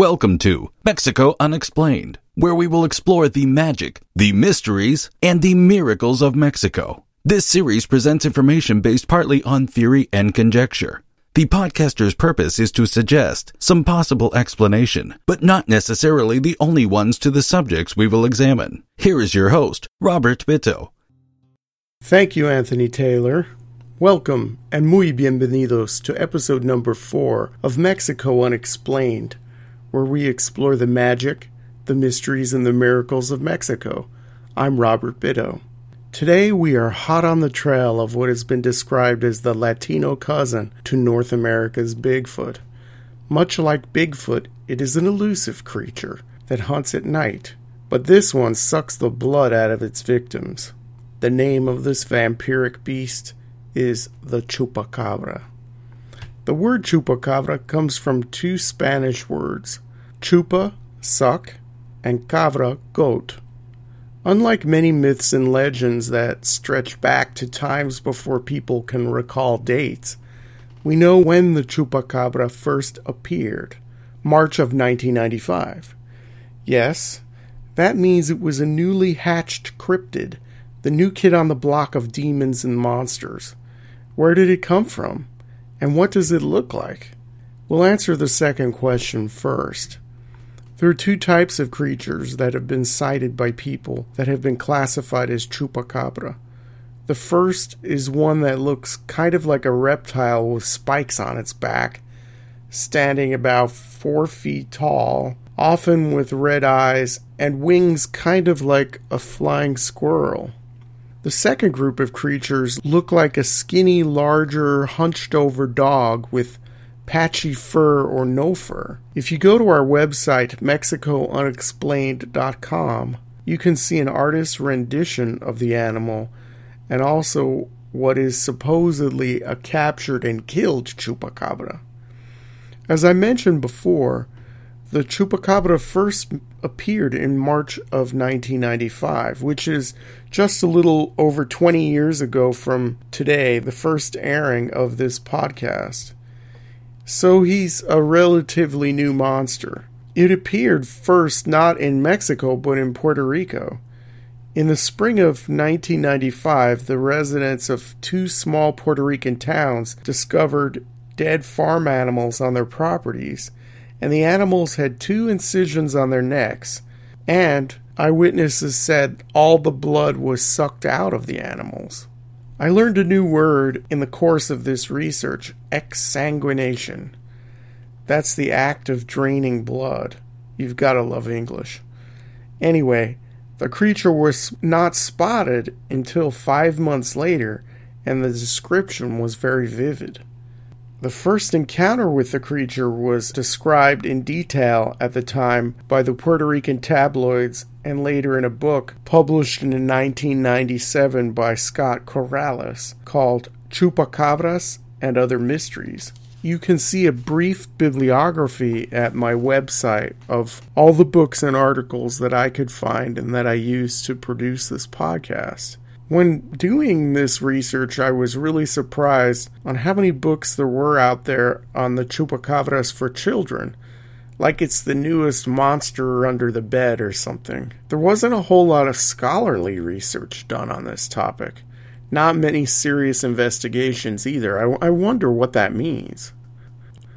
Welcome to Mexico Unexplained, where we will explore the magic, the mysteries, and the miracles of Mexico. This series presents information based partly on theory and conjecture. The podcaster's purpose is to suggest some possible explanation, but not necessarily the only ones to the subjects we will examine. Here is your host, Robert Bitto. Thank you, Anthony Taylor. Welcome and muy bienvenidos to episode number four of Mexico Unexplained, where we explore the magic, the mysteries, and the miracles of Mexico. I'm Robert Bitto. Today we are hot on the trail of what has been described as the Latino cousin to North America's Bigfoot. Much like Bigfoot, it is an elusive creature that hunts at night, but this one sucks the blood out of its victims. The name of this vampiric beast is the chupacabra. The word chupacabra comes from two Spanish words, chupa, suck, and cabra, goat. Unlike many myths and legends that stretch back to times before people can recall dates, we know when the chupacabra first appeared March of 1995. Yes, that means it was a newly hatched cryptid, the new kid on the block of demons and monsters. Where did it come from? And what does it look like? We'll answer the second question first. There are two types of creatures that have been sighted by people that have been classified as chupacabra. The first is one that looks kind of like a reptile with spikes on its back, standing about four feet tall, often with red eyes and wings kind of like a flying squirrel. The second group of creatures look like a skinny, larger, hunched over dog with patchy fur or no fur. If you go to our website, MexicoUnexplained.com, you can see an artist's rendition of the animal and also what is supposedly a captured and killed chupacabra. As I mentioned before, the chupacabra first appeared in March of 1995, which is just a little over 20 years ago from today, the first airing of this podcast. So he's a relatively new monster. It appeared first not in Mexico but in Puerto Rico. In the spring of 1995, the residents of two small Puerto Rican towns discovered dead farm animals on their properties and the animals had two incisions on their necks, and eyewitnesses said all the blood was sucked out of the animals. I learned a new word in the course of this research exsanguination. That's the act of draining blood. You've got to love English. Anyway, the creature was not spotted until five months later, and the description was very vivid. The first encounter with the creature was described in detail at the time by the Puerto Rican tabloids and later in a book published in 1997 by Scott Corrales called Chupacabras and Other Mysteries. You can see a brief bibliography at my website of all the books and articles that I could find and that I used to produce this podcast. When doing this research, I was really surprised on how many books there were out there on the chupacabras for children. Like it's the newest monster under the bed or something. There wasn't a whole lot of scholarly research done on this topic. Not many serious investigations either. I, I wonder what that means.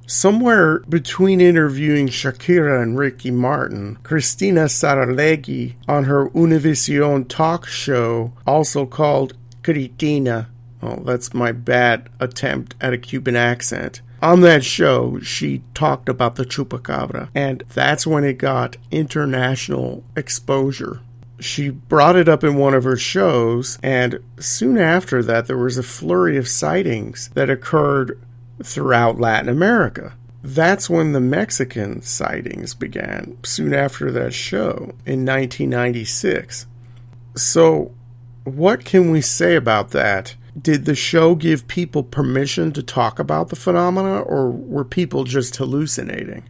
Somewhere between interviewing Shakira and Ricky Martin, Cristina Saralegui on her Univision talk show, also called Critina, oh, that's my bad attempt at a Cuban accent. On that show, she talked about the chupacabra, and that's when it got international exposure. She brought it up in one of her shows, and soon after that, there was a flurry of sightings that occurred throughout Latin America. That's when the Mexican sightings began, soon after that show in 1996. So, what can we say about that? Did the show give people permission to talk about the phenomena, or were people just hallucinating?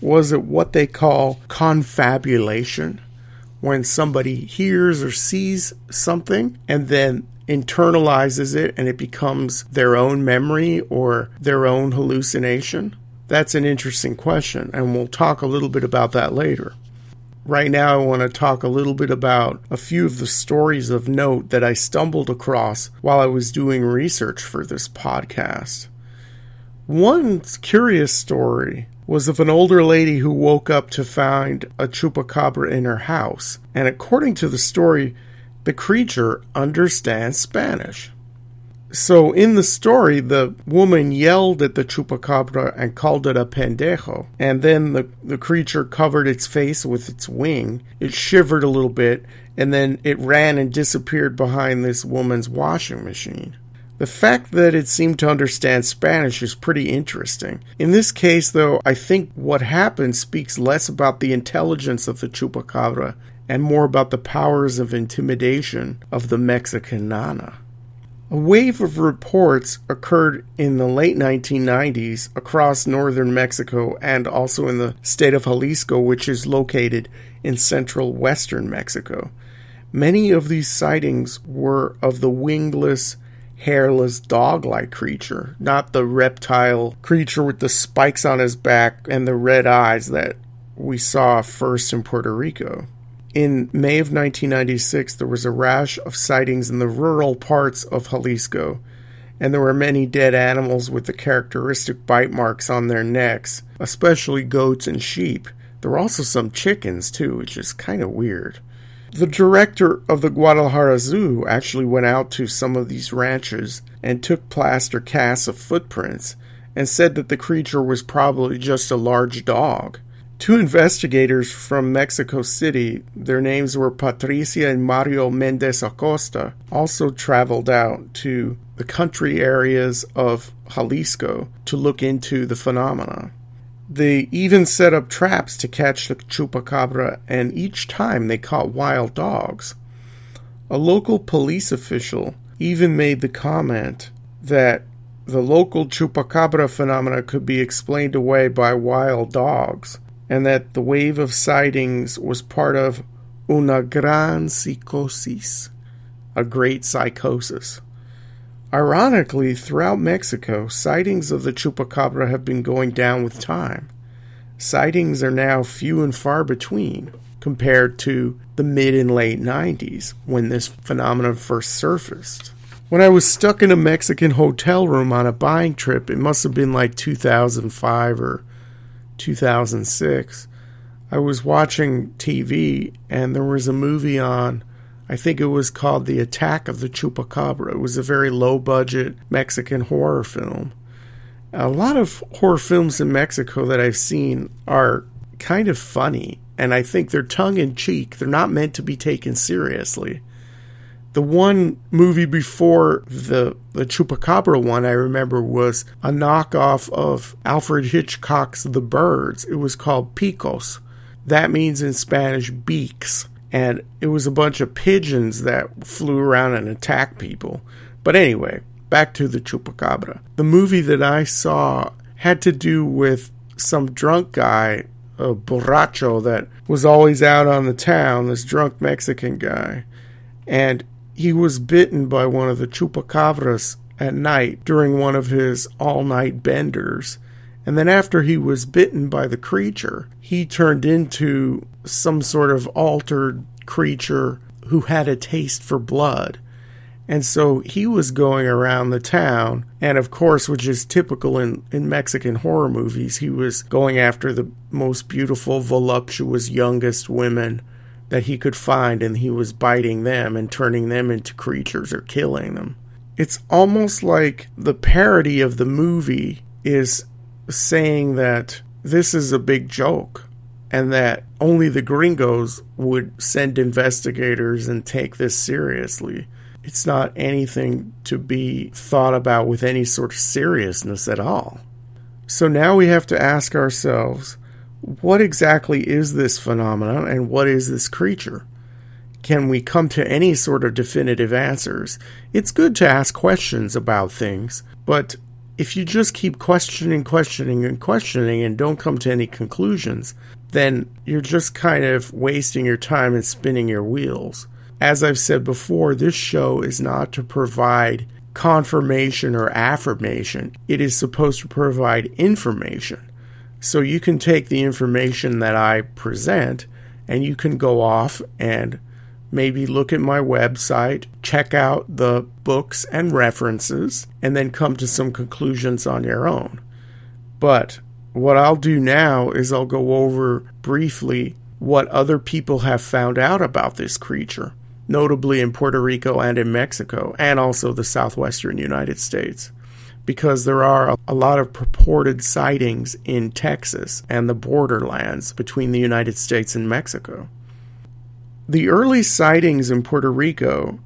Was it what they call confabulation? When somebody hears or sees something and then internalizes it and it becomes their own memory or their own hallucination? That's an interesting question, and we'll talk a little bit about that later. Right now, I want to talk a little bit about a few of the stories of note that I stumbled across while I was doing research for this podcast. One curious story was of an older lady who woke up to find a chupacabra in her house, and according to the story, the creature understands Spanish. So in the story, the woman yelled at the chupacabra and called it a pendejo. And then the, the creature covered its face with its wing. It shivered a little bit, and then it ran and disappeared behind this woman's washing machine. The fact that it seemed to understand Spanish is pretty interesting. In this case, though, I think what happened speaks less about the intelligence of the chupacabra and more about the powers of intimidation of the Mexican Nana. A wave of reports occurred in the late 1990s across northern Mexico and also in the state of Jalisco, which is located in central western Mexico. Many of these sightings were of the wingless, hairless, dog like creature, not the reptile creature with the spikes on his back and the red eyes that we saw first in Puerto Rico. In May of 1996, there was a rash of sightings in the rural parts of Jalisco, and there were many dead animals with the characteristic bite marks on their necks, especially goats and sheep. There were also some chickens, too, which is kind of weird. The director of the Guadalajara Zoo actually went out to some of these ranches and took plaster casts of footprints and said that the creature was probably just a large dog. Two investigators from Mexico City, their names were Patricia and Mario Mendez Acosta, also traveled out to the country areas of Jalisco to look into the phenomena. They even set up traps to catch the chupacabra, and each time they caught wild dogs. A local police official even made the comment that the local chupacabra phenomena could be explained away by wild dogs and that the wave of sightings was part of una gran psicosis, a great psychosis. Ironically, throughout Mexico, sightings of the chupacabra have been going down with time. Sightings are now few and far between compared to the mid and late 90s when this phenomenon first surfaced. When I was stuck in a Mexican hotel room on a buying trip, it must have been like 2005 or 2006, I was watching TV and there was a movie on. I think it was called The Attack of the Chupacabra. It was a very low budget Mexican horror film. A lot of horror films in Mexico that I've seen are kind of funny, and I think they're tongue in cheek. They're not meant to be taken seriously. The one movie before the the Chupacabra one I remember was a knockoff of Alfred Hitchcock's The Birds. It was called Picos. That means in Spanish beaks. And it was a bunch of pigeons that flew around and attacked people. But anyway, back to the Chupacabra. The movie that I saw had to do with some drunk guy, a borracho that was always out on the town, this drunk Mexican guy. And he was bitten by one of the chupacabras at night during one of his all night benders. And then, after he was bitten by the creature, he turned into some sort of altered creature who had a taste for blood. And so he was going around the town, and of course, which is typical in, in Mexican horror movies, he was going after the most beautiful, voluptuous, youngest women that he could find, and he was biting them and turning them into creatures or killing them. It's almost like the parody of the movie is saying that this is a big joke and that only the gringos would send investigators and take this seriously. It's not anything to be thought about with any sort of seriousness at all. So now we have to ask ourselves what exactly is this phenomenon and what is this creature? Can we come to any sort of definitive answers? It's good to ask questions about things, but if you just keep questioning, questioning, and questioning and don't come to any conclusions, then you're just kind of wasting your time and spinning your wheels. As I've said before, this show is not to provide confirmation or affirmation, it is supposed to provide information. So you can take the information that I present and you can go off and maybe look at my website, check out the books and references, and then come to some conclusions on your own. But what I'll do now is I'll go over briefly what other people have found out about this creature, notably in Puerto Rico and in Mexico, and also the southwestern United States because there are a lot of purported sightings in Texas and the borderlands between the United States and Mexico. The early sightings in Puerto Rico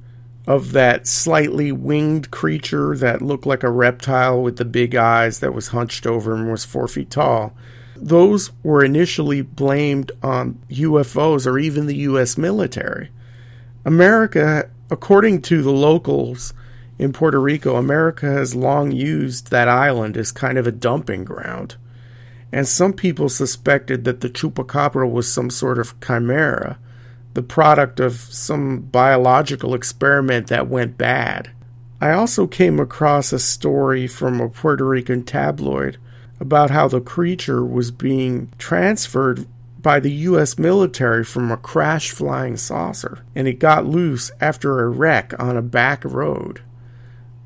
of that slightly winged creature that looked like a reptile with the big eyes that was hunched over and was four feet tall, those were initially blamed on UFOs or even the U.S. military. America, according to the locals, in Puerto Rico, America has long used that island as kind of a dumping ground. And some people suspected that the chupacabra was some sort of chimera, the product of some biological experiment that went bad. I also came across a story from a Puerto Rican tabloid about how the creature was being transferred by the U.S. military from a crash flying saucer, and it got loose after a wreck on a back road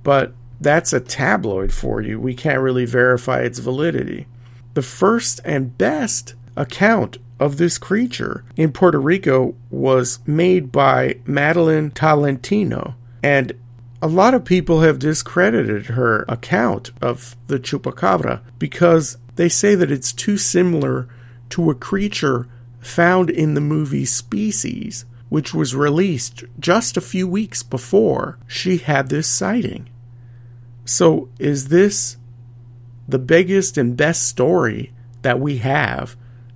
but that's a tabloid for you. We can't really verify its validity. The first and best account of this creature in Puerto Rico was made by Madeline Tolentino, and a lot of people have discredited her account of the chupacabra because they say that it's too similar to a creature found in the movie Species, which was released just a few weeks before she had this sighting. So, is this the biggest and best story that we have?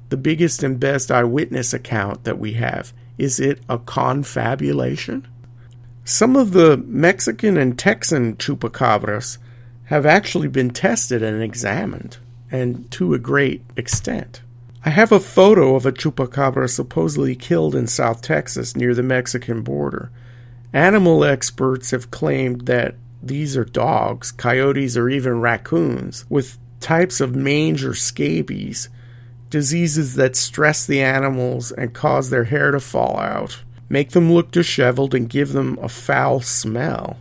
The biggest and best eyewitness account that we have? Is it a confabulation? Some of the Mexican and Texan chupacabras have actually been tested and examined, and to a great extent. I have a photo of a chupacabra supposedly killed in South Texas near the Mexican border. Animal experts have claimed that these are dogs, coyotes, or even raccoons with types of mange or scabies, diseases that stress the animals and cause their hair to fall out, make them look disheveled, and give them a foul smell.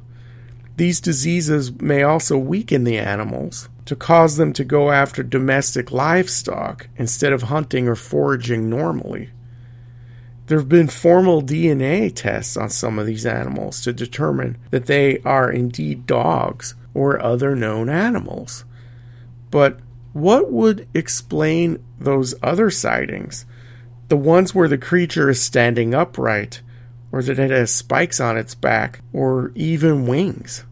These diseases may also weaken the animals to cause them to go after domestic livestock instead of hunting or foraging normally. There have been formal DNA tests on some of these animals to determine that they are indeed dogs or other known animals. But what would explain those other sightings? The ones where the creature is standing upright, or that it has spikes on its back, or even wings?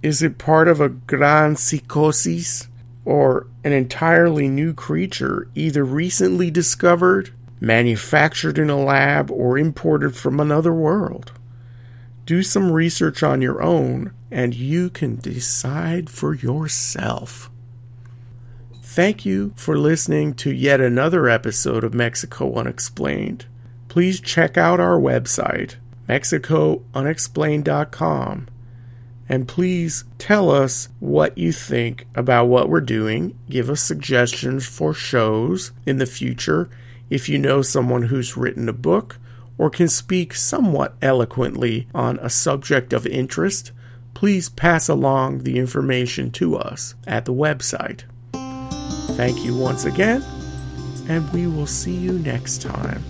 Is it part of a gran psicosis, or an entirely new creature either recently discovered manufactured in a lab, or imported from another world. Do some research on your own, and you can decide for yourself. Thank you for listening to yet another episode of Mexico Unexplained. Please check out our website, MexicoUnexplained.com, and please tell us what you think about what we're doing. Give us suggestions for shows in the future if you know someone who's written a book or can speak somewhat eloquently on a subject of interest, please pass along the information to us at the website. Thank you once again, and we will see you next time.